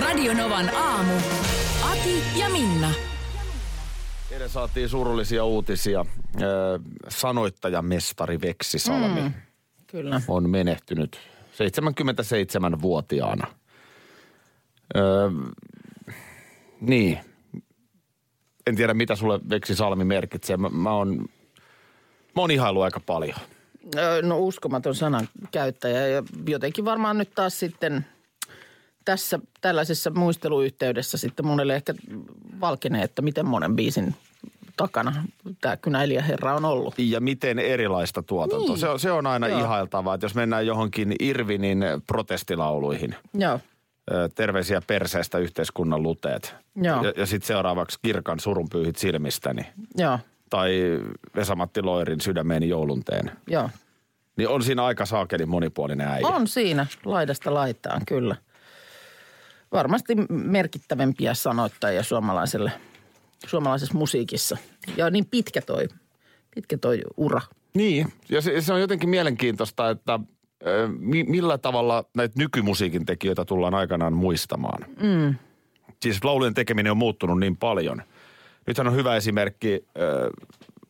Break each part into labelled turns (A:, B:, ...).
A: Radionovan aamu. Ati ja Minna.
B: Eilen saatiin surullisia uutisia. Ö, Sanoittajamestari Veksi Salmi mm,
C: Kyllä.
B: on menehtynyt 77-vuotiaana. Öö, niin. En tiedä, mitä sulle Veksi Salmi merkitsee. Mä, mä oon, mä oon ihailu aika paljon.
C: No uskomaton sanan käyttäjä ja jotenkin varmaan nyt taas sitten tässä tällaisessa muisteluyhteydessä sitten monelle ehkä valkenee, että miten monen biisin takana tämä kynäilijäherra on ollut.
B: Ja miten erilaista tuotantoa.
C: Niin.
B: Se, on, se on aina
C: Joo.
B: ihailtavaa, että jos mennään johonkin Irvinin protestilauluihin –
C: Joo,
B: terveisiä perseestä yhteiskunnan luteet.
C: Joo.
B: Ja, ja sitten seuraavaksi Kirkan surunpyyhit silmistäni.
C: joo,
B: Tai Vesa-Matti Loirin sydämeeni joulunteen.
C: joo.
B: Niin on siinä aika saakelin monipuolinen äijä.
C: On siinä laidasta laitaan, kyllä. Varmasti merkittävämpiä sanoittajia suomalaiselle, suomalaisessa musiikissa. Ja niin pitkä toi, pitkä toi ura.
B: Niin, ja se, se on jotenkin mielenkiintoista, että mi, millä tavalla näitä nykymusiikin tekijöitä tullaan aikanaan muistamaan. Mm. Siis laulujen tekeminen on muuttunut niin paljon. Nythän on hyvä esimerkki,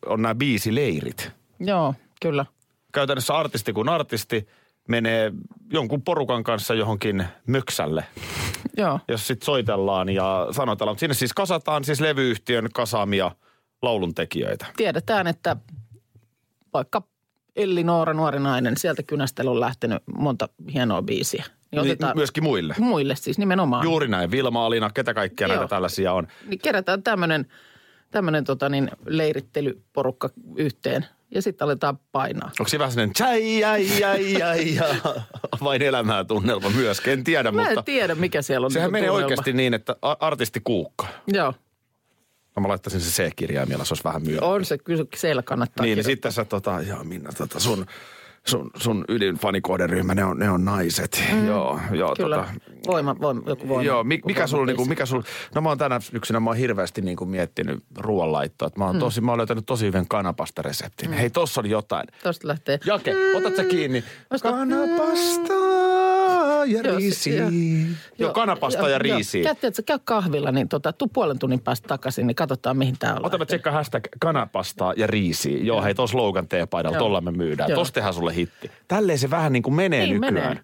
B: on nämä biisileirit.
C: Joo, kyllä.
B: käytännössä artisti kuin artisti menee jonkun porukan kanssa johonkin möksälle,
C: Joo,
B: jos sitten soitellaan ja sanotellaan. Mutta sinne siis kasataan siis levyyhtiön kasaamia lauluntekijöitä.
C: tiedetään, että vaikka Elli Noora, nuori nainen, sieltä kynästellä on lähtenyt monta hienoa biisiä. Niin
B: Niin,
C: otetaan
B: myöskin muille.
C: muille siis nimenomaan.
B: Juuri näin. Vilma Alina, ketä kaikkia
C: Joo.
B: näitä tällaisia on.
C: Niin kerätään tämmöinen tämmönen tota niin, leirittelyporukka yhteen ja sitten aletaan painaa.
B: Onko se vähän sellainen tjai, jai, jai, jai, ja vain elämää tunnelma myöskin? En tiedä,
C: Mä en
B: mutta
C: tiedä, mikä siellä on.
B: sehän
C: niinku
B: menee
C: tunnelma.
B: oikeasti niin, että a- artisti kuukka.
C: Joo,
B: No, Mä laittaisin se C-kirjaimella, se olisi vähän myöhemmin.
C: on se, kyllä siellä kannattaa
B: Niin, niin sitten sä tota, joo Minna, tota sun, sun, sun ydinfanikohderyhmä, ne on, ne on naiset. Mm, joo, joo,
C: Kyllä,
B: tota,
C: voima, voima, joku voima.
B: Joo, mi- mikä sulla, niinku, mikä sulla, no mä oon tänä syksynä, mä oon hirveästi niinku miettinyt ruoanlaittoa. Että mä oon tosi, mä oon löytänyt tosi hyvän kanapastareseptin. Hei, tossa oli jotain.
C: Tosta lähtee.
B: Jake, otat sä kiinni. Kanapasta ja
C: Joo,
B: riisi.
C: joo.
B: Joo, kanapasta ja riisi.
C: Käy, tiedätkö, käy kahvilla, niin tota, tuu puolen tunnin päästä takaisin, niin katsotaan mihin tää on.
B: Ota mä tsekkaa hashtag kanapastaa ja riisiä. Joo, hei, tuossa slogan teepaidalla,
C: Joo.
B: tolla me myydään.
C: Joo.
B: Tossa tehdään sulle hitti. Tälleen se vähän niin kuin menee
C: Niin
B: nykyään.
C: menee.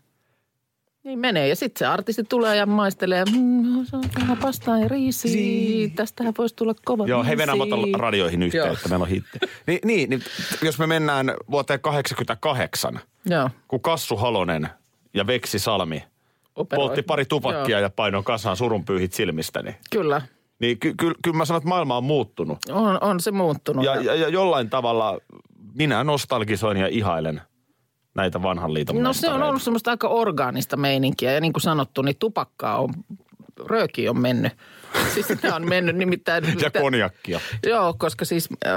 C: Niin menee. Ja sitten se artisti tulee ja maistelee, mmm, se on vähän pastaa ja riisi.
B: Sii.
C: Tästähän voisi tulla kova
B: Joo, hei
C: biisi.
B: Venä, mä otan radioihin yhteyttä, meillä on hitti. Ni, niin, niin, jos me mennään vuoteen 88,
C: Joo,
B: kun Kassu Halonen ja Veksi Salmi
C: operoi.
B: poltti pari tupakkia
C: Joo,
B: ja painoi kasaan surunpyyhit silmistäni.
C: Kyllä,
B: Niin ky, ky, kyllä mä sanon, että maailma on muuttunut.
C: on, on se muuttunut.
B: Ja, ja, ja jollain tavalla minä nostalgisoin ja ihailen näitä vanhan liiton
C: No se on ollut semmoista aika orgaanista meininkiä ja niin kuin sanottu, niin tupakkaa on, rööki on mennyt. Siis tämä on mennyt nimittäin.
B: Ja konjakkia.
C: Joo, koska siis äh,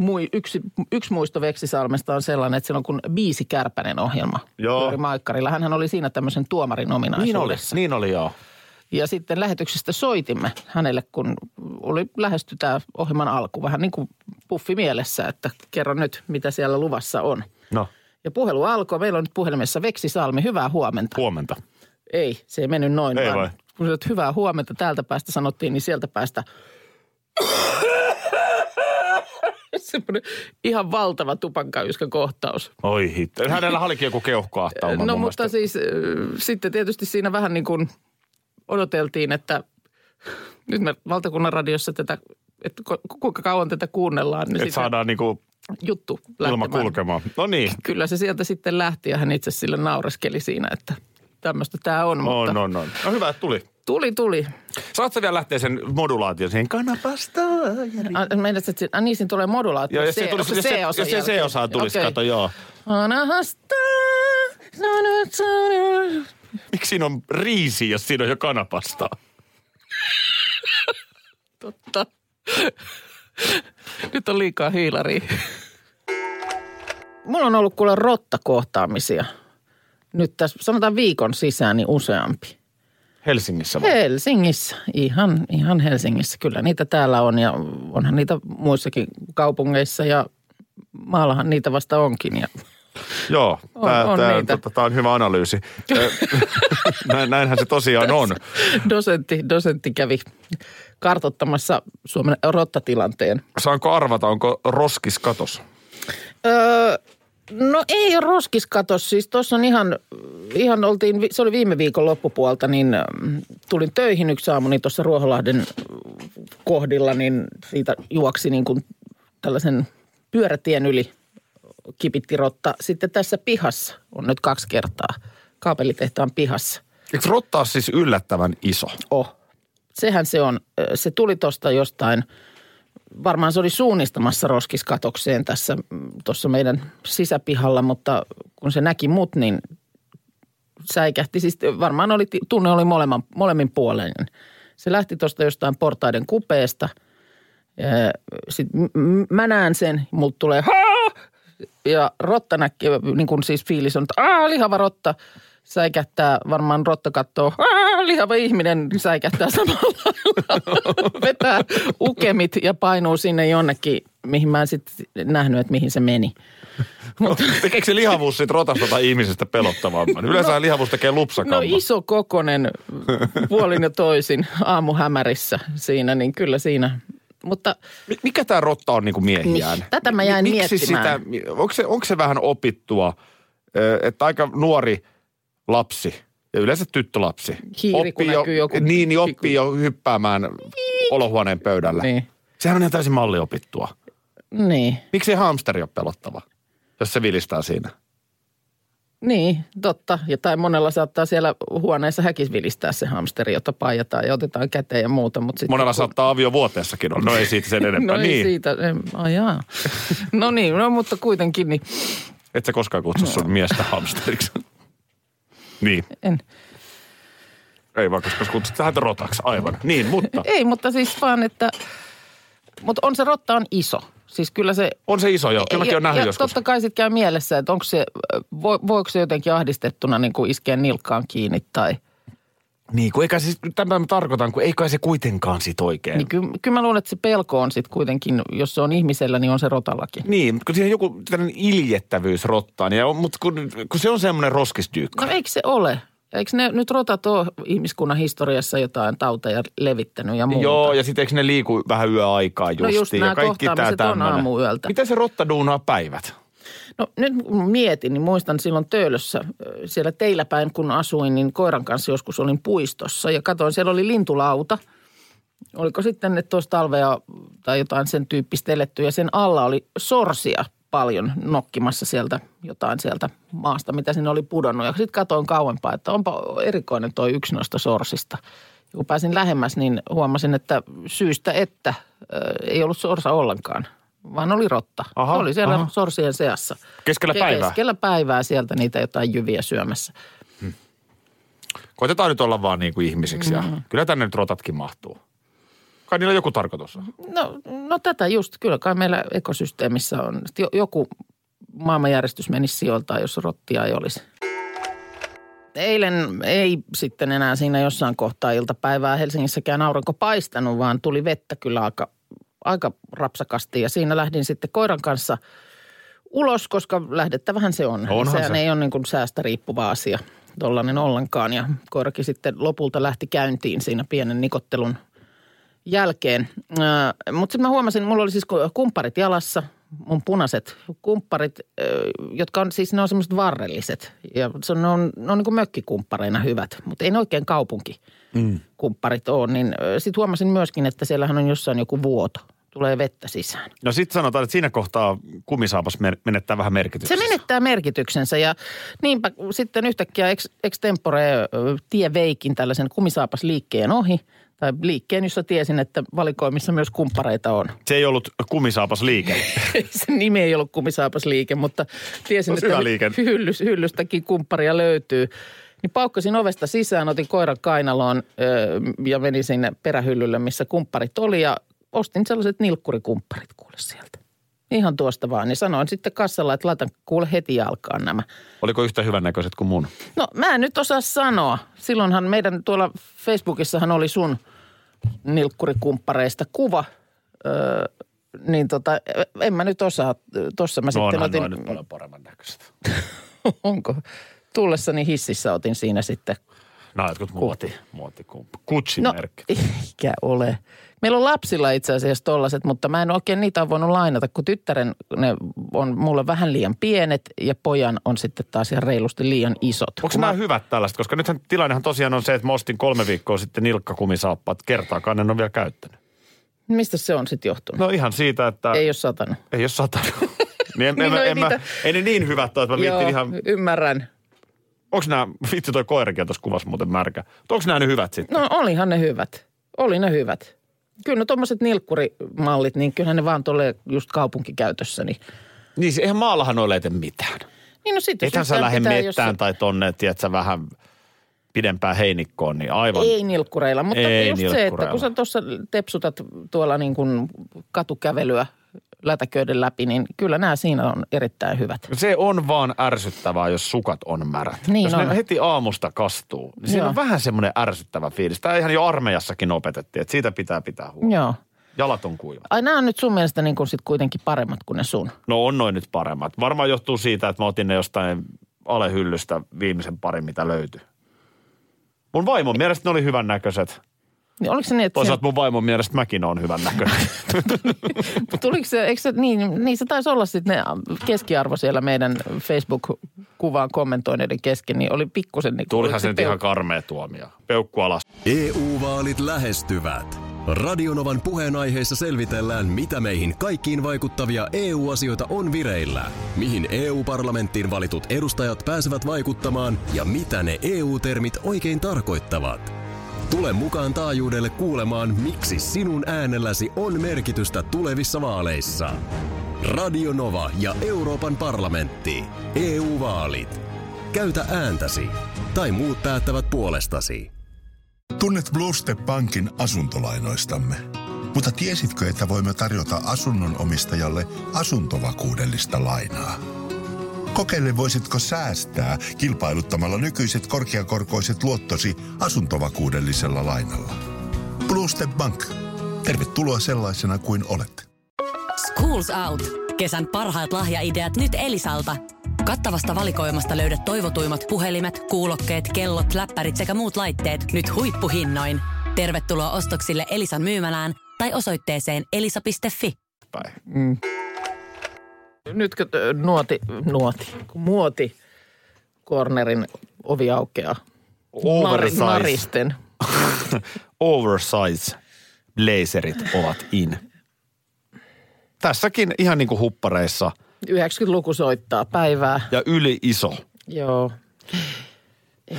C: mui, yksi, yksi muisto Veksisalmesta on sellainen, että silloin kun Biisi Kärpänen ohjelma
B: Joo.
C: Pyöri Maikkarilla, hän oli siinä tämmöisen tuomarin
B: Niin oli,
C: ominaisuudessa.
B: niin oli joo.
C: Ja sitten lähetyksestä soitimme hänelle, kun oli lähesty tämä ohjelman alku. Vähän niin kuin puffi mielessä, että kerro nyt, mitä siellä luvassa on.
B: No,
C: Ja puhelu alkoi. Meillä on nyt puhelimessa Veksi Salmi. Hyvää huomenta.
B: huomenta.
C: Ei, se ei mennyt noin.
B: Ei
C: vaan
B: vai?
C: Kun sanoit, hyvää huomenta täältä päästä sanottiin, niin sieltä päästä semmoinen ihan valtava tupankayyskä kohtaus.
B: Oi hitto. Hänellä olikin joku keuhkoahtauma
C: No
B: mun
C: mutta
B: mielestä.
C: siis äh, sitten tietysti siinä vähän niin kuin odoteltiin, että nyt me valtakunnan radiossa tätä, että ku- kuinka kauan tätä kuunnellaan. Niin
B: Että saadaan niinku
C: juttu
B: ilma kulkemaan. No niin,
C: Kyllä se sieltä sitten lähti ja hän itse sille naureskeli siinä, että tämmöistä tämä on. mutta
B: on, on, on. No hyvä, että tuli.
C: Tuli, tuli.
B: Saatko vielä lähteä sen modulaation siihen kanapasta?
C: Ah, Meidät, että ah, niin siinä tulee modulaatio.
B: Joo, jos se, tulisi,
C: onko
B: jos se, jos se? C-osaa tulisi,
C: Okei.
B: kato, joo.
C: Anahasta, sanot, sanot.
B: Miksi siinä on riisi, jos siinä on jo kanapastaa?
C: Totta. Nyt on liikaa hiilaria. Mulla on ollut kuule rottakohtaamisia. Nyt tässä sanotaan viikon sisään niin useampi.
B: Helsingissä vai?
C: Helsingissä, ihan, ihan Helsingissä. Kyllä niitä täällä on ja onhan niitä muissakin kaupungeissa ja maallahan niitä vasta onkin. Ja
B: Joo,
C: On-
B: tämä
C: on
B: tää,
C: niitä.
B: tota, tää on hyvä analyysi. Näinhän se tosiaan on.
C: dosentti, dosentti kävi kartottamassa Suomen rottatilanteen.
B: Saanko arvata, onko roskis katos?
C: Öö, no ei ole roskiskatos. Siis tuossa on ihan, ihan oltiin, se oli viime viikon loppupuolta, niin mm, tulin töihin yksi aamu, niin tuossa Ruoholahden kohdilla, niin siitä juoksi niin kuin tällaisen pyörätien yli kipitti rotta. Sitten tässä pihassa on nyt kaksi kertaa, kaapelitehtaan pihassa.
B: Eikö rotta siis yllättävän iso?
C: Oh. Sehän se on. Se tuli tuosta jostain, varmaan se oli suunnistamassa roskiskatokseen tässä mm, tuossa meidän sisäpihalla, mutta kun se näki mut, niin säikähti. Siis varmaan oli, tunne oli molemman, molemmin puoleinen. Se lähti tuosta jostain portaiden kupeesta. Sitten mä näen sen, multa tulee Haa! ja rotta näkee, niin kuin siis fiilis on, että Aa, lihava rotta säikähtää, varmaan Aa, lihava ihminen säikähtää samalla lailla. Vetää ukemit ja painuu sinne jonnekin, mihin mä en sitten nähnyt, että mihin se meni.
B: Tekeekö se lihavuus siitä rotasta tai ihmisestä pelottavamman? Yleensä no, lihavuus tekee lupsakamman.
C: No iso kokonen puolin ja toisin aamuhämärissä siinä, niin kyllä siinä. Mutta
B: Mi- Mikä tämä rotta on niinku miehiään?
C: Niin, tätä mä jäin
B: Mi- miksi
C: miettimään.
B: Sitä, onko, se, onko se vähän opittua, että aika nuori lapsi ja yleensä tyttölapsi
C: Hiiri, kun
B: jo,
C: joku
B: niin, niin oppii jo hyppäämään olohuoneen pöydällä.
C: Niin.
B: Sehän on ihan täysin malliopittua.
C: niin,
B: Miksi ei hamsteri ole pelottava, jos se vilistää siinä?
C: niin, totta. Ja tai monella saattaa siellä huoneessa häkisvilistää se hamsteri, jota paijataan ja otetaan käteen ja muuta. Mutta sit,
B: Monella saattaa aviovuoteessakin olla. No ei siitä sen enempää.
C: No ei
B: niin.
C: siitä, em, ai jaa. No niin, no mutta kuitenkin niin
B: Et sä koskaan kutsu sun miestä hamsteriksi. Niin.
C: en.
B: Ei vaan, koska kutsut häntä rotaksi. Aivan. Niin, mutta
C: Ei, mutta siis vaan, että, mutta on se rotta on iso. Siis kyllä se...
B: on se iso jo. Kyllä mäkin olen nähnyt
C: ja
B: joskus.
C: totta kai sitten käy mielessä, että onko se, vo, voiko se jotenkin ahdistettuna niin kuin iskeä nilkkaan kiinni tai...
B: Niin, kun eikä siis, tämä mä tarkoitan, kun ei kai se kuitenkaan sit oikein.
C: Niin kyllä, kyllä mä luulen, että se pelko on sitten kuitenkin, jos se on ihmisellä, niin on se rotallakin.
B: Niin, kun siihen joku tällainen iljettävyys rottaan, ja on, mutta kun, kun se on semmoinen roskisdyykka.
C: No eikö se ole? Eikö ne nyt rotat ole ihmiskunnan historiassa jotain tauteja levittänyt ja muuta?
B: Joo, ja sitten eikö ne liiku vähän yöaikaa justiin,
C: No just
B: ja kaikki
C: kohtaamiset on aamuyöltä.
B: Miten se rotta duunaa päivät?
C: No nyt kun mietin, niin muistan silloin Töölössä siellä teillä päin, kun asuin, niin koiran kanssa joskus olin puistossa ja katsoin, siellä oli lintulauta. Oliko sitten, että olisi talvea tai jotain sen tyyppistä eletty ja sen alla oli sorsia paljon nokkimassa sieltä jotain sieltä maasta, mitä sinne oli pudonnut. Ja sitten katsoin kauempaa, että onpa erikoinen toi yksi noista sorsista. Ja kun pääsin lähemmäs, niin huomasin, että syystä että ö, ei ollut sorsa ollenkaan, vaan oli rotta.
B: Aha,
C: Se oli siellä
B: aha.
C: sorsien seassa.
B: Keskellä
C: Ke-
B: päivää?
C: Keskellä päivää sieltä niitä jotain jyviä syömässä.
B: Koitetaan nyt olla vaan niin kuin ihmisiksi,
C: Mm-hmm.
B: ja kyllä tänne nyt rotatkin mahtuu. Kai niillä joku tarkoitus on.
C: No, no tätä just, kyllä kai meillä ekosysteemissä on. Jo, joku maailmanjärjestys menisi sijoiltaan, jos rottia ei olisi. Eilen ei sitten enää siinä jossain kohtaa iltapäivää Helsingissäkään aurinko paistanut, vaan tuli vettä kyllä aika, aika rapsakasti. Ja siinä lähdin sitten koiran kanssa ulos, koska lähdettävähän se on.
B: Onhan
C: Sehän
B: se.
C: ei ole niin kuin säästä riippuva asia tollainen ollenkaan. Ja koirakin sitten lopulta lähti käyntiin siinä pienen nikottelun jälkeen. Äh, Mutta sitten mä huomasin, mulla oli siis ku- kumpparit jalassa, mun punaiset kumpparit, äh, jotka on siis, ne on semmoiset varrelliset. Ja se on, ne on, ne on niin kuin mökkikumppareina hyvät, mutta ei ne oikein kaupunkikumpparit ole. Niin sitten huomasin myöskin, että siellähän on jossain joku vuoto. Tulee vettä sisään.
B: No sitten sanotaan, että siinä kohtaa kumisaapas menettää vähän
C: Se
B: merkitystä.
C: menettää merkityksensä ja niinpä sitten yhtäkkiä ex, extempore tie veikin tällaisen kumisaapasliikkeen ohi. Tai liikkeen, jossa tiesin, että valikoimissa myös kumppareita on.
B: Se ei ollut kumisaapas liike.
C: Se nimi ei ollut kumisaapasliike, mutta tiesin, että
B: liike.
C: hyllys, hyllystäkin kumpparia löytyy. Niin paukkasin ovesta sisään, otin koiran kainaloon öö, ja menin sinne perähyllylle, missä kumpparit oli ja ostin sellaiset nilkkurikumpparit kuule sieltä. Ihan tuosta vaan. Niin sanoin sitten kassalla, että laitan kuule heti jalkaan nämä.
B: Oliko yhtä hyvän näköiset kuin mun?
C: No mä en nyt osaa sanoa. Silloinhan meidän tuolla Facebookissahan oli sun nilkkurikumppareista kuva. Öö, niin tota, en mä nyt osaa. Tuossa mä
B: No
C: sitten otin,
B: nyt paljon paremman näköiset.
C: onko? Tullessani hississä otin siinä sitten.
B: No jotkut muoti, muotikumppa. Kutsin
C: No, eikä ole. Meillä on lapsilla itse asiassa tollaset, mutta mä en oikein niitä ole voinut lainata, kun tyttären ne on mulle vähän liian pienet ja pojan on sitten taas ihan reilusti liian isot.
B: Onko nämä
C: mä-
B: hyvät tällaiset? Koska nythän tilannehan tosiaan on se, että mä ostin kolme viikkoa sitten nilkkakumisaappaat. Kertaakaan en ole vielä käyttänyt.
C: Mistä se on sitten johtunut?
B: No ihan siitä, että
C: Ei ole satanut.
B: ei ole satanut. niin en,
C: Niin
B: en, en,
C: ei
B: en mä,
C: niitä-
B: ei ne niin hyvät ole, että mä viittin ihan...
C: ymmärrän.
B: Onko nämä, vitsi toi koirakin on tuossa kuvassa muuten märkä. Onko nämä nyt hyvät sitten?
C: No olihan ne hyvät. Oli ne hyvät. Kyllä no tuommoiset nilkkurimallit, niin kyllähän ne vaan tulee just kaupunkikäytössä. Niin,
B: Niin, se- eihän maallahan noille ei tee mitään.
C: niin no sitten
B: Ethän sä lähde mettään tai tonne, tiedätkö, vähän pidempään heinikkoon, niin aivan.
C: Ei nilkkureilla, mutta
B: Ei
C: just se, että kun sä tuossa tepsutat tuolla niin kuin katukävelyä lätäköiden läpi, niin kyllä nämä siinä on erittäin hyvät.
B: Se on vaan ärsyttävää, jos sukat on märät.
C: Niin
B: jos
C: on.
B: ne heti aamusta kastuu, niin siinä
C: Joo.
B: on vähän semmoinen ärsyttävä fiilis. Tämä ihan jo armeijassakin opetettiin, että siitä pitää pitää huolta.
C: Joo.
B: Jalat on kuivat.
C: Ai nämä on nyt sun mielestä niin kuin sit kuitenkin paremmat kuin ne sun.
B: No on noin nyt paremmat. Varmaan johtuu siitä, että mä otin ne jostain alehyllystä viimeisen parin, mitä löytyi. Mun vaimon mielestä ne oli hyvän näköiset.
C: Niin oliko se niin, että
B: Toisaalta mun vaimon mielestä mäkin on hyvän näköinen.
C: tuliko se, eikö se, niin, niin se taisi olla sitten ne keskiarvo siellä meidän Facebook-kuvaan kommentoineiden kesken, niin oli pikkusen niin
B: Tulihan se nyt
C: peu-
B: ihan karmea tuomio. Peukku alas.
D: EU-vaalit lähestyvät. Radionovan puheenaiheessa selvitellään, mitä meihin kaikkiin vaikuttavia EU-asioita on vireillä, mihin EU-parlamenttiin valitut edustajat pääsevät vaikuttamaan ja mitä ne EU-termit oikein tarkoittavat. Tule mukaan taajuudelle kuulemaan, miksi sinun äänelläsi on merkitystä tulevissa vaaleissa. Radio Nova ja Euroopan parlamentti. EU-vaalit. Käytä ääntäsi. Tai muut päättävät puolestasi.
E: Tunnet Bluestep Bankin asuntolainoistamme. Mutta tiesitkö, että voimme tarjota asunnon omistajalle asuntovakuudellista lainaa? Kokeile voisitko säästää kilpailuttamalla nykyiset korkeakorkoiset luottosi asuntovakuudellisella lainalla. Bluestep Bank. Tervetuloa sellaisena kuin olet.
A: Schools Out. Kesän parhaat lahjaideat nyt Elisalta. Kattavasta valikoimasta löydät toivotuimmat puhelimet, kuulokkeet, kellot, läppärit sekä muut laitteet nyt huippuhinnoin. Tervetuloa ostoksille Elisan myymälään tai osoitteeseen elisa.fi.
B: Päin.
C: Nytkö nuoti, nuoti, muoti cornerin ovi aukeaa.
B: Oversize.
C: Naristen.
B: Oversize blazerit ovat in. Tässäkin ihan niin kuin huppareissa
C: 90-luku soittaa päivää.
B: ja yli iso.
C: Joo. Ei,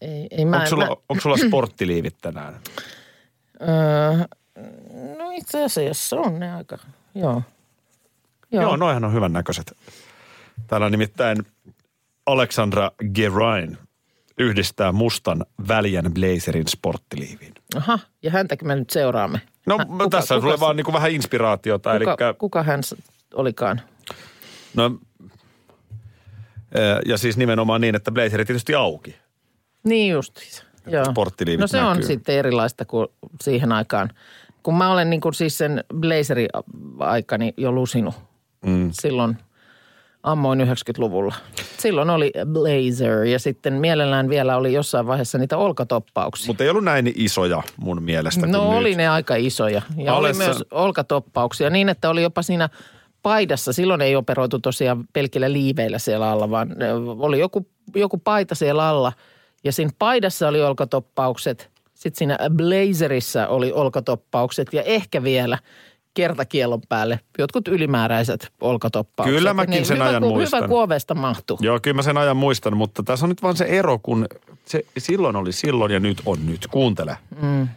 C: ei, ei mä,
B: Onko sulla,
C: mä,
B: onko sulla sporttiliivit tänään?
C: öö, no itse asiassa on ne aika, joo.
B: Joo,
C: Joo,
B: Joo noihan on hyvän näköiset. Täällä nimittäin Alexandra Gerain yhdistää mustan väljän blazerin sporttiliiviin.
C: Aha, ja häntäkin me nyt seuraamme.
B: No
C: Hä-
B: kuka, tässä kuka, tulee vaan niin kuin vähän inspiraatiota.
C: kuka,
B: Eli,
C: kuka hän olikaan?
B: no, eh, ja siis nimenomaan niin, että blazeri tietysti auki.
C: Niin just. Joo.
B: sporttiliivit
C: No se on
B: näkyy.
C: sitten erilaista kuin siihen aikaan. Kun mä olen niin kuin siis sen blazeri-aikani jo lusinut. Mm. Silloin ammoin 90-luvulla. Silloin oli blazer ja sitten mielellään vielä oli jossain vaiheessa niitä olkatoppauksia.
B: Mutta ei ollut näin isoja mun mielestä kuin
C: No
B: nyt.
C: oli ne aika isoja. Ja oli
B: Alessa-
C: myös olkatoppauksia niin, että oli jopa siinä paidassa. Silloin ei operoitu tosiaan pelkillä liiveillä siellä alla, vaan oli joku, joku paita siellä alla. Ja siinä paidassa oli olkatoppaukset. Sitten siinä blazerissa oli olkatoppaukset ja ehkä vielä kertakielon päälle jotkut ylimääräiset olkatoppaukset.
B: Kyllä mäkin
C: Niin
B: sen
C: hyvä,
B: ajan
C: ku-
B: muistan.
C: Hyvä, kun ovesta mahtuu.
B: Joo, kyllä mä sen ajan muistan, mutta tässä on nyt vaan se ero, kun se silloin oli silloin ja nyt on nyt. Kuuntele. Mm.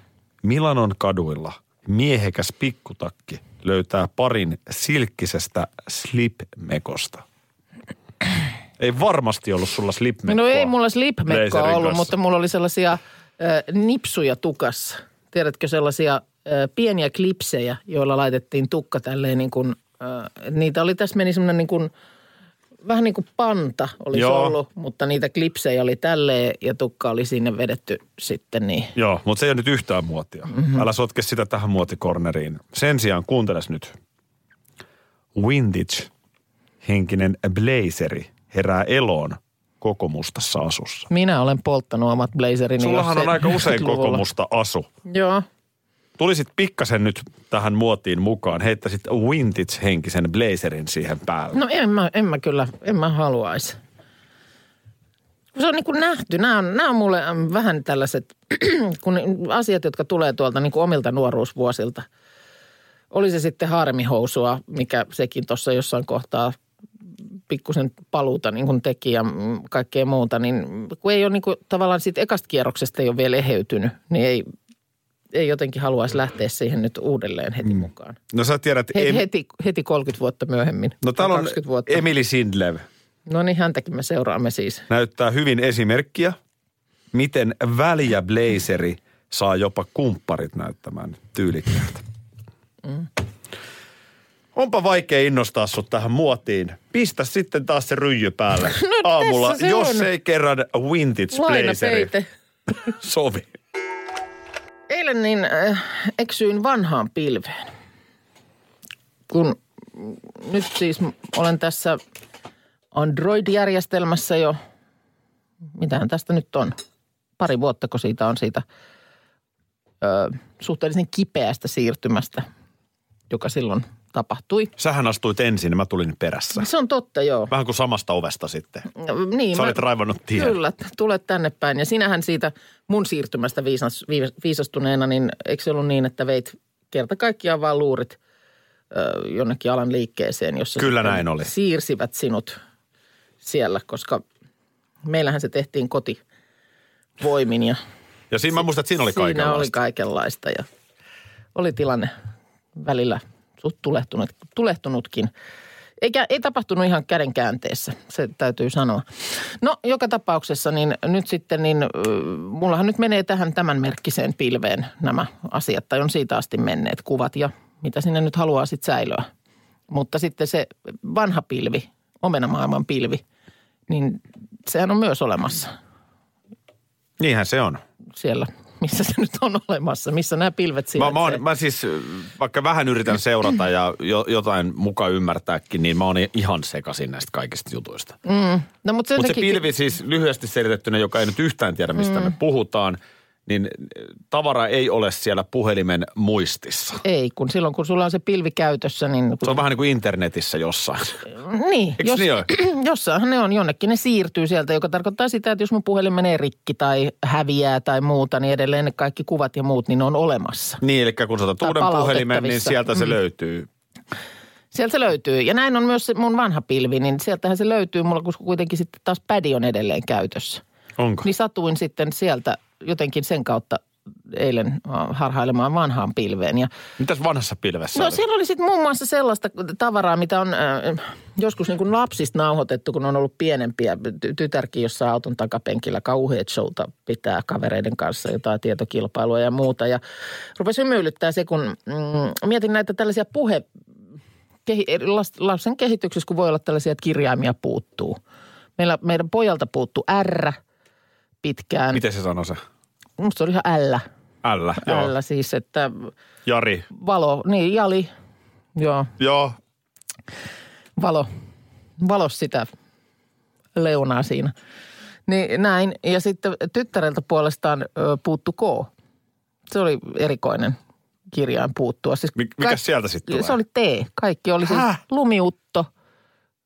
B: Milanon kaduilla miehekäs pikkutakki löytää parin silkkisestä slipmekosta. Ei varmasti ollut sulla slipmekkoa.
C: No ei mulla slipmekkoa ollut, mutta mulla oli sellaisia äh, nipsuja tukassa. Tiedätkö sellaisia pieniä klipsejä, joilla laitettiin tukka tälleen niin kuin, niitä oli tässä meni semmoinen niin kuin, vähän niin kuin panta olisi
B: Joo.
C: ollut, mutta niitä klipsejä oli tälleen ja tukka oli sinne vedetty sitten niin.
B: Joo, mutta se ei ole nyt yhtään muotia.
C: Mhm.
B: Mm-hmm. Älä sotke sitä tähän muotikorneriin. Sen sijaan kuunteles nyt. Vintage henkinen blazeri herää eloon koko mustassa asussa.
C: Minä olen polttanut omat blazerini.
B: Sullahan
C: jo
B: on aika usein
C: 70-luvulla.
B: koko musta asu.
C: Joo.
B: Tulisit pikkasen nyt tähän muotiin mukaan, heittäisit vintage-henkisen blazerin siihen päälle.
C: No en mä, en mä kyllä, en mä haluaisi. Se on niin kuin nähty. Nämä on, nämä on mulle äm, vähän tällaiset kun asiat, jotka tulee tuolta niin kuin omilta nuoruusvuosilta. Oli se sitten harmihousua, mikä sekin tuossa jossain kohtaa pikkusen paluuta niin kuin teki ja mm, kaikkea muuta, niin kun ei ole niin kuin, tavallaan siitä ekasta kierroksesta ei ole vielä eheytynyt, niin ei, ei jotenkin haluaisi lähteä siihen nyt uudelleen heti mukaan.
B: No sä tiedät,
C: He,
B: em...
C: heti, heti 30 vuotta myöhemmin.
B: no täällä on
C: 20 vuotta.
B: Emily Sindlev.
C: No niin, häntäkin me seuraamme siis.
B: Näyttää hyvin esimerkkiä, miten väliä blazeri saa jopa kumpparit näyttämään tyylikkäältä.
C: Mm.
B: Onpa vaikea innostaa sut tähän muotiin. Pistä sitten taas se ryijy päälle
C: No
B: aamulla, jos
C: on.
B: ei kerran vintage blazeri sovi.
C: Eilen niin äh, eksyin vanhaan pilveen. Kun nyt siis olen tässä Android-järjestelmässä jo, mitähän tästä nyt on, pari vuotta, kun siitä on siitä ö, suhteellisen kipeästä siirtymästä, joka silloin tapahtui.
B: Sähän astuit ensin ja mä tulin perässä.
C: Se on totta, joo.
B: Vähän kuin samasta ovesta sitten.
C: Niin,
B: Sä olit raivannut tien.
C: Kyllä, tulet tänne päin. Ja sinähän siitä mun siirtymästä viisas, viis- viisastuneena, niin eikö se ollut niin, että veit kerta kaikkiaan vaan luurit ö, jonnekin alan liikkeeseen, jossa
B: Kyllä näin oli.
C: siirsivät sinut siellä, koska meillähän se tehtiin kotivoimin ja
B: Ja siinä mä muistan, että siinä oli
C: siinä oli
B: kaikenlaista.
C: kaikenlaista ja oli tilanne välillä tulehtunut, tulehtunutkin. Eikä, ei tapahtunut ihan käden käänteessä, se täytyy sanoa. No, joka tapauksessa niin nyt sitten, niin mullahan nyt menee tähän tämän merkkiseen pilveen nämä asiat, tai on siitä asti menneet kuvat ja mitä sinne nyt haluaa sitten säilöä. Mutta sitten se vanha pilvi, omenamaailman pilvi, niin sehän on myös olemassa
B: Niinhän se on.
C: siellä, missä se nyt on olemassa, missä nämä pilvet
B: Mä,
C: sijaitsee.
B: mä, oon, mä siis, vaikka vähän yritän seurata ja jo, jotain muka ymmärtääkin, niin mä oon ihan sekasin näistä kaikista jutuista. Mm.
C: No, mutta
B: Mutta se pilvi siis lyhyesti selitettynä, joka ei nyt yhtään tiedä, mistä mm. me puhutaan, niin tavara ei ole siellä puhelimen muistissa.
C: Ei, kun silloin kun sulla on se pilvi käytössä, niin...
B: Se on vähän niin kuin internetissä jossain.
C: Niin,
B: Eiks niin ole?
C: jossain ne on jonnekin, ne siirtyy sieltä, joka tarkoittaa sitä, että jos mun puhelin menee rikki tai häviää tai muuta, niin edelleen ne kaikki kuvat ja muut, niin ne on olemassa.
B: Niin, eli kun sä otat uuden puhelimen, niin sieltä se
C: Mm.
B: löytyy.
C: Sieltä se löytyy. Ja näin on myös se mun vanha pilvi, niin sieltähän se löytyy mulla, koska kuitenkin sitten taas pädi on edelleen käytössä.
B: Onko?
C: Niin satuin sitten sieltä jotenkin sen kautta eilen äh, harhailemaan vanhaan pilveen. Ja
B: Mitäs vanhassa pilvessä
C: No
B: oli?
C: siellä oli sitten muun muassa sellaista tavaraa, mitä on äh, joskus niin kuin lapsista nauhoitettu, kun on ollut pienempiä. Ty- tytärkin jossain auton takapenkillä kauheat showta pitää kavereiden kanssa, jotain tietokilpailua ja muuta. Ja rupesi hymyilyttää se, kun mm, mietin näitä tällaisia puhe, kehi, lapsen kehityksessä, kun voi olla tällaisia, että kirjaimia puuttuu. Meillä, meidän pojalta puuttuu R pitkään.
B: Miten se sanoi se?
C: Musta se oli ihan L.
B: Ällä. Joo.
C: L siis, että
B: Jari.
C: valo, niin Jali, joo,
B: Joo.
C: valo, valo sitä leunaa siinä. Niin näin. Ja sitten tyttäreltä puolestaan ö, puuttu K. Se oli erikoinen kirjain puuttua. Siis
B: Mik- mikäs sieltä sitten tulee?
C: Se oli T. Kaikki oli siis
B: Häh?
C: lumiutto.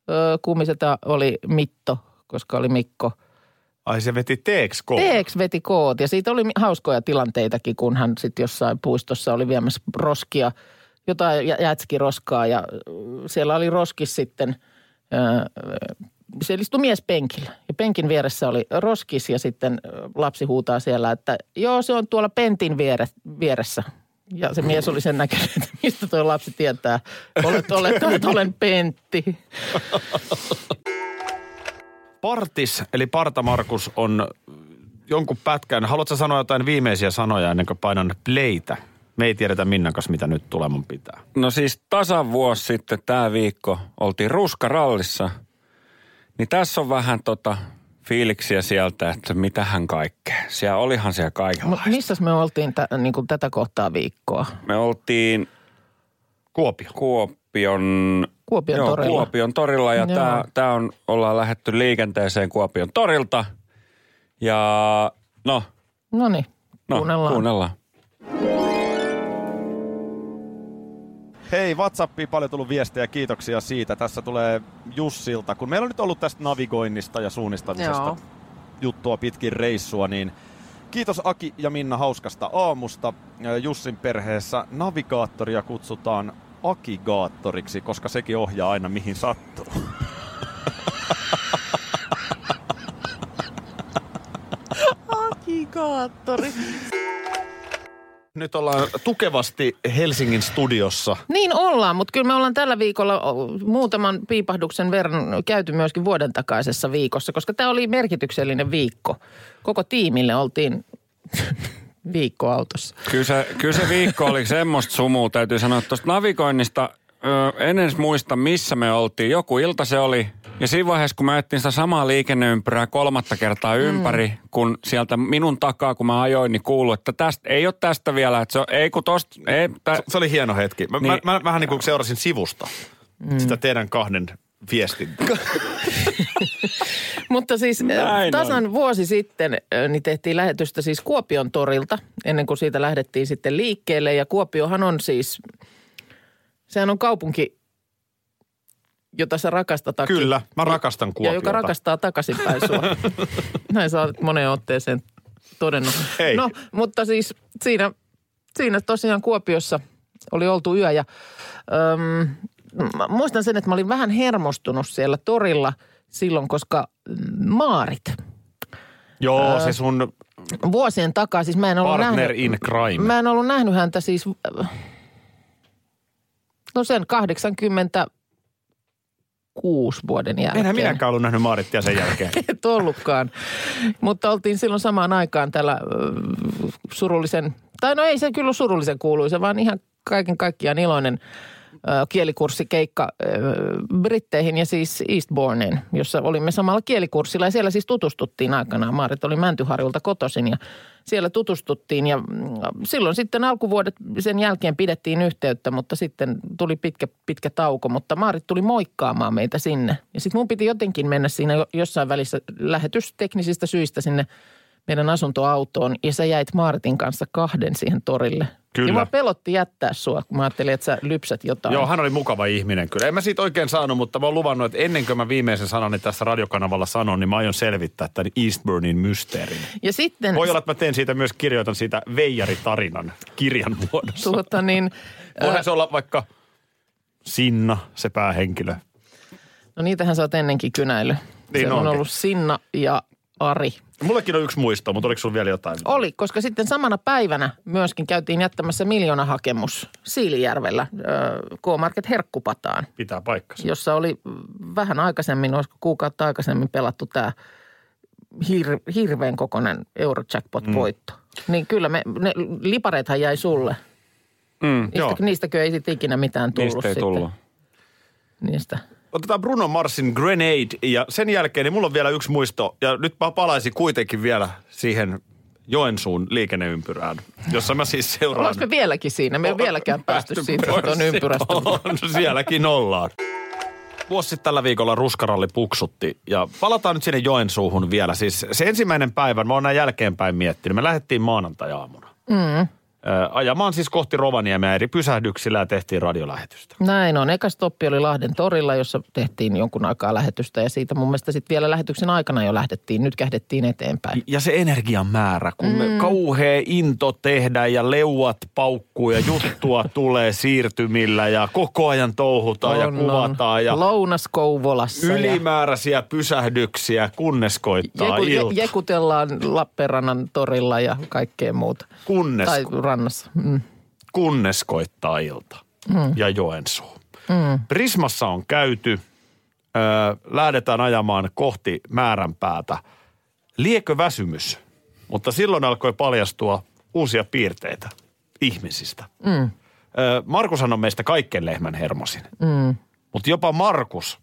C: Ö, Kuumiseta oli Mitto, koska oli Mikko.
B: Ai se veti teeks
C: Teeks veti koot ja siitä oli hauskoja tilanteitakin, kun hän sitten jossain puistossa oli viemässä roskia, jotain jä- jätskiroskaa. Ja siellä oli roskis sitten, se istui mies penkillä. Ja penkin vieressä oli roskis ja sitten lapsi huutaa siellä, että joo se on tuolla pentin viere, vieressä. Ja se mies oli sen näköinen, että mistä tuo lapsi tietää, olet, olet, olet olen pentti.
B: Partis, eli Parta Markus on jonkun pätkän. Haluatko sanoa jotain viimeisiä sanoja ennen kuin painan playtä? Me ei tiedetä Minnan kanssa, mitä nyt tuleman pitää.
F: No siis tasan vuosi sitten tämä viikko oltiin Ruskarallissa. Niin tässä on vähän tota fiiliksiä sieltä, että mitähän kaikkea. Siellä olihan siellä
C: Mutta
F: kaikenlaista.
C: missä me oltiin tä, niin kuin tätä kohtaa viikkoa?
F: Me oltiin
B: Kuopio.
F: Kuopion,
C: Kuopion
F: joo,
C: torilla.
F: Kuopion torilla ja
C: Joo.
F: tää, tää on, ollaan lähetty liikenteeseen Kuopion torilta. Ja no,
C: No niin,
F: no
C: kuunnellaan.
F: kuunnellaan.
B: Hei, WhatsAppiin paljon tullut viestejä, kiitoksia siitä. Tässä tulee Jussilta. Kun meillä on nyt ollut tästä navigoinnista ja suunnistamisesta
C: Joo.
B: juttua pitkin reissua, niin kiitos Aki ja Minna hauskasta aamusta. Ja Jussin perheessä navigaattoria kutsutaan Akigaattoriksi, koska sekin ohjaa aina mihin sattuu.
C: Navigaattori.
B: Nyt ollaan tukevasti Helsingin studiossa.
C: Niin ollaan, mutta kyllä me ollaan tällä viikolla muutaman piipahduksen verran käyty myöskin vuoden takaisessa viikossa, koska tämä oli merkityksellinen viikko. Koko tiimille oltiin viikko autossa.
F: Kyllä se, kyllä se viikko oli semmoista sumua, täytyy sanoa. että Tuosta navigoinnista ö, en edes muista, missä me oltiin. Joku ilta se oli. Ja siinä vaiheessa, kun mä ajettiin sitä samaa liikenneympyrää kolmatta kertaa ympäri, mm. kun sieltä minun takaa, kun mä ajoin, niin kuului, että tästä, ei ole tästä vielä. Että se on, ei kun tosta, ei, tä,
B: Se oli hieno hetki. Mä, niin. Mä, mä vähän niin kuin seurasin sivusta mm. sitä teidän kahden viestintää.
C: Mutta siis
F: Näin
C: tasan vuosi sitten niin tehtiin lähetystä siis Kuopion torilta, ennen kuin siitä lähdettiin sitten liikkeelle. Ja Kuopiohan on siis, sehän on kaupunki, jota sä rakastat.
B: Kyllä, mä rakastan
C: Ja
B: Kuopiota.
C: joka rakastaa takaisinpäin sua. Näin sä olet moneen otteeseen todennut.
B: Ei.
C: No, mutta siis siinä, siinä tosiaan Kuopiossa oli oltu yö ja öm, mä muistan sen, että mä olin vähän hermostunut siellä torilla silloin, koska mm, Maarit
B: Joo, se sun
C: vuosien takaa, siis mä en ollut
B: partner
C: nähnyt,
B: in crime.
C: mä en ollut nähnyt häntä siis, no sen 86 vuoden jälkeen.
B: Enhän minäkään ollut nähnyt Maarittia sen jälkeen.
C: Et ollutkaan. Mutta oltiin silloin samaan aikaan tällä ö, surullisen, tai no ei se kyllä surullisen kuuluisa, vaan ihan kaiken kaikkiaan iloinen ö, Britteihin ja siis Eastbourneen, jossa olimme samalla kielikurssilla. Ja siellä siis tutustuttiin aikanaan. Maarit oli Mäntyharjulta kotoisin ja siellä tutustuttiin. Ja mm, silloin sitten alkuvuodet sen jälkeen pidettiin yhteyttä, mutta sitten tuli pitkä, pitkä tauko. Mutta Maarit tuli moikkaamaan meitä sinne. Ja sitten mun piti jotenkin mennä siinä jo- jossain välissä lähetysteknisistä syistä sinne meidän asuntoautoon. Ja sä jäit Maaritin kanssa kahden siihen torille.
B: Kyllä.
C: Ja mä pelotti jättää sua, kun mä ajattelin, että sä lypsät jotain.
B: Joo, hän oli mukava ihminen kyllä. En mä siitä oikein saanut, mutta mä oon luvannut, että ennen kuin mä viimeisen sanani tässä radiokanavalla sanon, niin mä aion selvittää tämän Eastburnin mysteerin.
C: Ja sitten
B: Voi olla, että mä teen siitä myös, kirjoitan siitä Veijari-tarinan kirjan muodossa.
C: tuota niin,
B: Voihan se olla vaikka Sinna, se päähenkilö.
C: no niitähän sä oot ennenkin kynäily.
B: Niin
C: Se on
B: onkin.
C: ollut Sinna ja Ari.
B: Mullekin on yksi muisto, mutta oliko sulla vielä jotain?
C: Oli, koska sitten samana päivänä myöskin käytiin jättämässä miljoonahakemus Siilijärvellä äh, K-Market Herkkupataan,
B: Pitää paikkansa.
C: jossa oli vähän aikaisemmin, olisiko kuukautta aikaisemmin pelattu tämä hir- hirveän kokoinen Eurojackpot-voitto. Mm. Niin kyllä me, ne lipareithan jäi sulle.
F: mm,
C: Niistä,
B: Joo.
C: niistäkö ei sitten ikinä mitään tullut
F: niistä ei
C: sitten.
F: tullut.
C: Niistä.
B: Otetaan Bruno Marsin Grenade ja sen jälkeen niin mulla on vielä yksi muisto. Ja nyt mä palaisin kuitenkin vielä siihen Joensuun liikenneympyrään, jossa mä siis seuraan.
C: Ollaanko me vieläkin siinä? Me ei vieläkään päästy siitä tuon ympyrästä.
B: On, sielläkin ollaan. Vuosi sitten tällä viikolla ruskaralli puksutti ja palataan nyt sinne Joensuuhun vielä. Siis se ensimmäinen päivä, mä oon näin jälkeenpäin miettinyt, me lähdettiin maanantai-aamuna.
C: Mm.
B: Ajamaan siis kohti Rovaniemeä eri pysähdyksillä ja tehtiin radiolähetystä.
C: Näin on. Eka stoppi oli Lahden torilla, jossa tehtiin jonkun aikaa lähetystä ja siitä mun mielestä sitten vielä lähetyksen aikana jo lähdettiin. Nyt kähdettiin eteenpäin.
B: Ja se energian määrä, kun mm. me kauhea into tehdään ja leuat paukkuu ja juttua tulee siirtymillä ja koko ajan touhutaan ja kuvataan ja
C: Lounas Kouvolassa. ja
B: ylimääräisiä pysähdyksiä, kunnes koittaa
C: jeku, je,
B: ilta.
C: jekutellaan Lappeenrannan torilla ja kaikkea muuta.
B: kunnes,
C: Tai rannassa. Mm.
B: kunnes koittaa ilta. Mm. Ja Joensuu. Mm. Prismassa on käyty. öö, lähdetään ajamaan kohti määränpäätä. Liekö väsymys? Mutta silloin alkoi paljastua uusia piirteitä ihmisistä. Mm. Öö, Markushan on meistä kaikkein lehmän hermosin. Mm. Mutta jopa Markus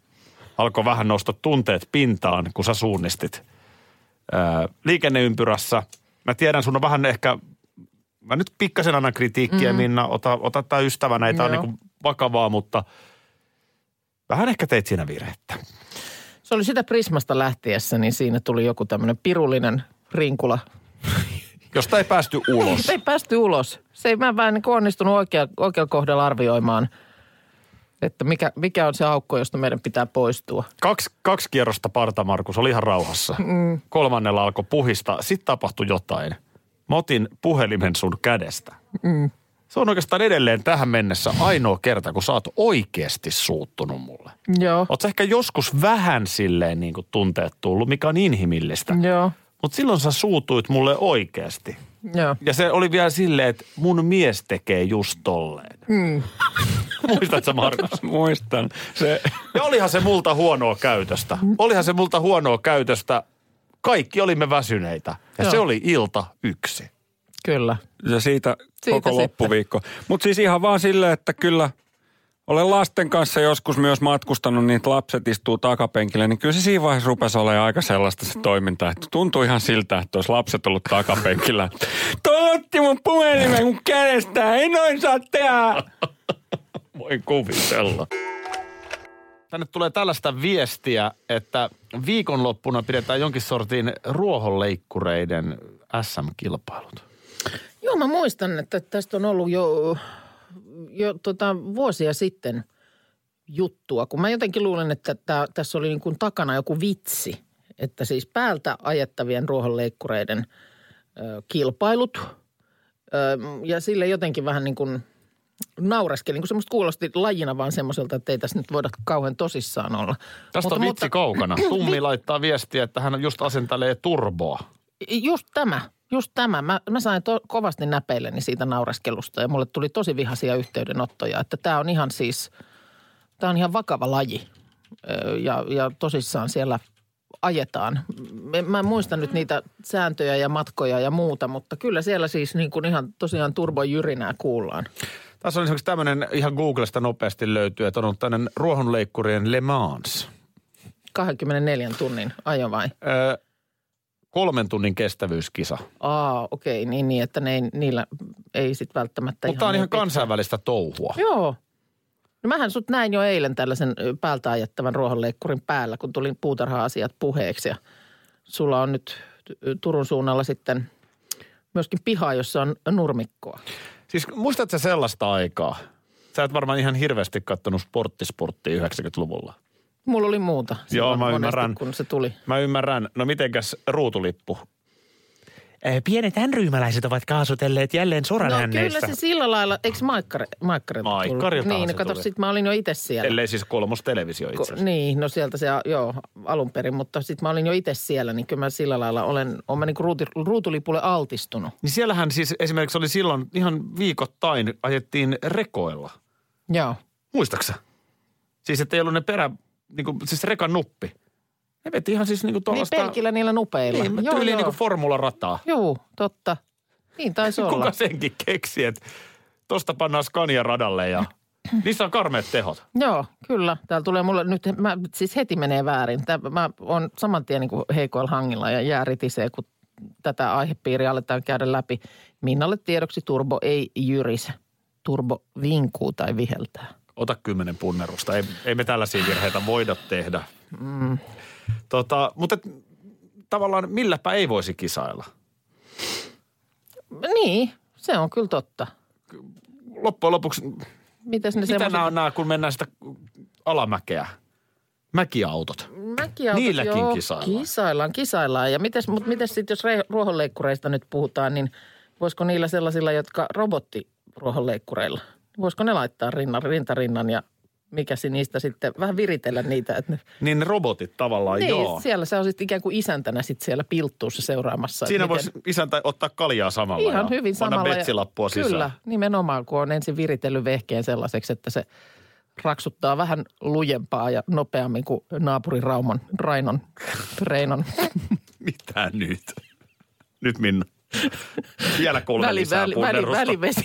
B: alkoi vähän nostaa tunteet pintaan, kun sä suunnistit öö, liikenneympyrässä. Mä tiedän, sun on vähän ehkä, mä nyt pikkasen annan kritiikkiä, mm. Minna, ota, ota tämä ystävänä, ei tämä on
C: Joo.
B: niin vakavaa, mutta vähän ehkä teit siinä virhettä.
C: Se oli sitä Prismasta lähtiessä, niin siinä tuli joku tämmöinen pirullinen rinkula.
B: Josta ei päästy ulos.
C: Ei päästy ulos. Se ei mä vähän niin onnistunut oikea, oikealla kohdalla arvioimaan, että mikä, mikä on se aukko, josta meidän pitää poistua.
B: Kaksi, kaksi kierrosta parta, Markus, oli ihan rauhassa. Mm. Kolmannella alkoi puhistaa. Sitten tapahtui jotain. Mä otin puhelimen sun kädestä. Mm. Se on oikeastaan edelleen tähän mennessä ainoa kerta, kun sä oot oikeasti suuttunut mulle.
C: Joo.
B: Oot sä ehkä joskus vähän silleen niin kuin tunteet tullut, mikä on inhimillistä.
C: Joo.
B: Mutta silloin sä suutuit mulle oikeasti.
C: Joo.
B: Ja se oli vielä silleen, että mun mies tekee just tolleen. Mm. Muistatko Markus?
F: Muistan. Se,
B: Ja olihan se multa huonoa käytöstä. Olihan se multa huonoa käytöstä. Kaikki olimme väsyneitä. Ja
C: Joo.
B: se oli ilta yksi.
C: Kyllä.
F: ja siitä,
C: Siitä
F: koko
C: sitten.
F: loppuviikko. Mutta siis ihan vaan silleen, että kyllä olen lasten kanssa joskus myös matkustanut, niin lapset istuu takapenkillä, niin kyllä se siinä vaiheessa rupesi olemaan aika sellaista se toiminta, että tuntui ihan siltä, että olisi lapset ollut takapenkillä. Toi otti mun puhelimen mun kädestä, ei noin saa tehdä.
B: Voin kuvitella. Tänne tulee tällaista viestiä, että viikonloppuna pidetään jonkin sortin ruohonleikkureiden SM-kilpailut.
C: Joo, mä muistan, että tästä on ollut jo, jo tota, vuosia sitten juttua, kun mä jotenkin luulen, että tää, tässä oli niin kuin takana joku vitsi, että siis päältä ajettavien ruohonleikkureiden ö, kilpailut ö, ja sille jotenkin vähän niin kuin naureskeli, niin kuin semmoista kuulosti lajina vaan semmoiselta, että ei tässä nyt voida kauhean tosissaan olla.
B: Tästä on vitsi kaukana. Tummi laittaa viestiä, että hän just asentelee turboa.
C: Just tämä, just tämä. Mä, mä sain to, kovasti näpeilleni siitä naureskelusta ja mulle tuli tosi vihaisia yhteydenottoja, että tämä on ihan siis, tämä on ihan vakava laji ja, ja tosissaan siellä ajetaan. Mä- Mä en muista nyt niitä sääntöjä ja matkoja ja muuta, mutta kyllä siellä siis niin kuin ihan tosiaan turbojyrinää kuullaan.
B: Tässä on esimerkiksi tämmöinen, ihan Googlesta nopeasti löytyy, että on ollut tämmöinen ruohonleikkurien Le Mans.
C: 24 tunnin ajo vai?
B: Öö, kolmen tunnin kestävyyskisa.
C: Aa, okei, niin, niin että ne ei, niillä ei sitten välttämättä
B: Mutta tämä on ihan
C: pitkä-
B: kansainvälistä touhua.
C: Joo. No mähän sut näin jo eilen tällaisen päältä ajettavan ruohonleikkurin päällä, kun tulin puutarha-asiat puheeksi. Ja sulla on nyt Turun suunnalla sitten myöskin piha, jossa on nurmikkoa.
B: Siis muistatko sellaista aikaa? Sä et varmaan ihan hirveästi kattonut sporttisporttia 90-luvulla.
C: Mulla oli muuta.
B: Joo, mä
C: monesti,
B: ymmärrän.
C: Kun se tuli.
B: Mä ymmärrän. No mitenkäs ruutulippu? Pienetänryymäläiset ovat kaasutelleet jälleen soran
C: No kyllä se sillä lailla, eikö Maikkari, Maikkarilta Niin, no kato, sit mä olin jo itse siellä.
B: Ellei siis kolmos televisio itse
C: Ko-
B: asiassa.
C: Niin, no sieltä se, joo, alun perin, mutta sitten mä olin jo itse siellä, niin kyllä mä sillä lailla olen, olen mä niin ruuti, ruutulipulle altistunut.
B: Niin siellähän siis esimerkiksi oli silloin ihan viikoittain ajettiin rekoilla.
C: Joo.
B: Muistaksä? Siis että ei ollut ne perä, niin kuin, siis rekan nuppi. Ne veti ihan siis niin kuin
C: Niin
B: tuollaista...
C: pelkillä niillä nupeilla.
B: Niin,
C: joo,
B: tyyliin
C: joo.
B: niin kuin formularataa.
C: Joo, totta. Niin taisi olla.
B: Kuka senkin keksi, että tosta pannaan Scania radalle ja niissä on karmeat tehot.
C: Joo, kyllä. Täällä tulee mulle nyt, mä, siis heti menee väärin. Tää, mä on saman tien niin heikoilla hangilla ja jää ritisee, kun tätä aihepiiriä aletaan käydä läpi. Minnalle tiedoksi turbo ei jyrise. Turbo vinkuu tai viheltää.
B: Ota kymmenen punnerusta. Ei, ei me tällaisia virheitä voida tehdä. Mm. Tota, mutta et, tavallaan milläpä ei voisi kisailla?
C: Niin, se on kyllä totta.
B: Loppujen lopuksi,
C: Mitäs ne
B: mitä
C: semmoiset...
B: nämä on nämä, kun mennään sitä alamäkeä? Mäkiautot.
C: Mäkiautot,
B: Niilläkin
C: joo,
B: kisaillaan.
C: Kisaillaan, kisaillaan. Ja mites, mutta mites sitten, jos re- ruohonleikkureista nyt puhutaan, niin voisiko niillä sellaisilla, jotka robottiruohonleikkureilla, voisiko ne laittaa rinnan, rintarinnan ja mikä niistä sitten, vähän viritellä niitä, että ne,
B: Niin ne robotit tavallaan,
C: niin,
B: joo.
C: siellä se on sitten ikään kuin isäntänä sitten siellä pilttuussa seuraamassa.
B: Siinä voisi isäntä ottaa kaljaa samalla
C: Ihan
B: ja
C: hyvin samalla. ja-
B: betsilappua sisään.
C: Kyllä, nimenomaan kun on ensin viritellyt vehkeen sellaiseksi, että se raksuttaa vähän lujempaa ja nopeammin kuin naapuri Raumon, Rainon, Reinon.
B: Mitä nyt? Nyt Minna. Vielä kolme
C: Väli,
B: lisää
C: väli, väli, välivesi.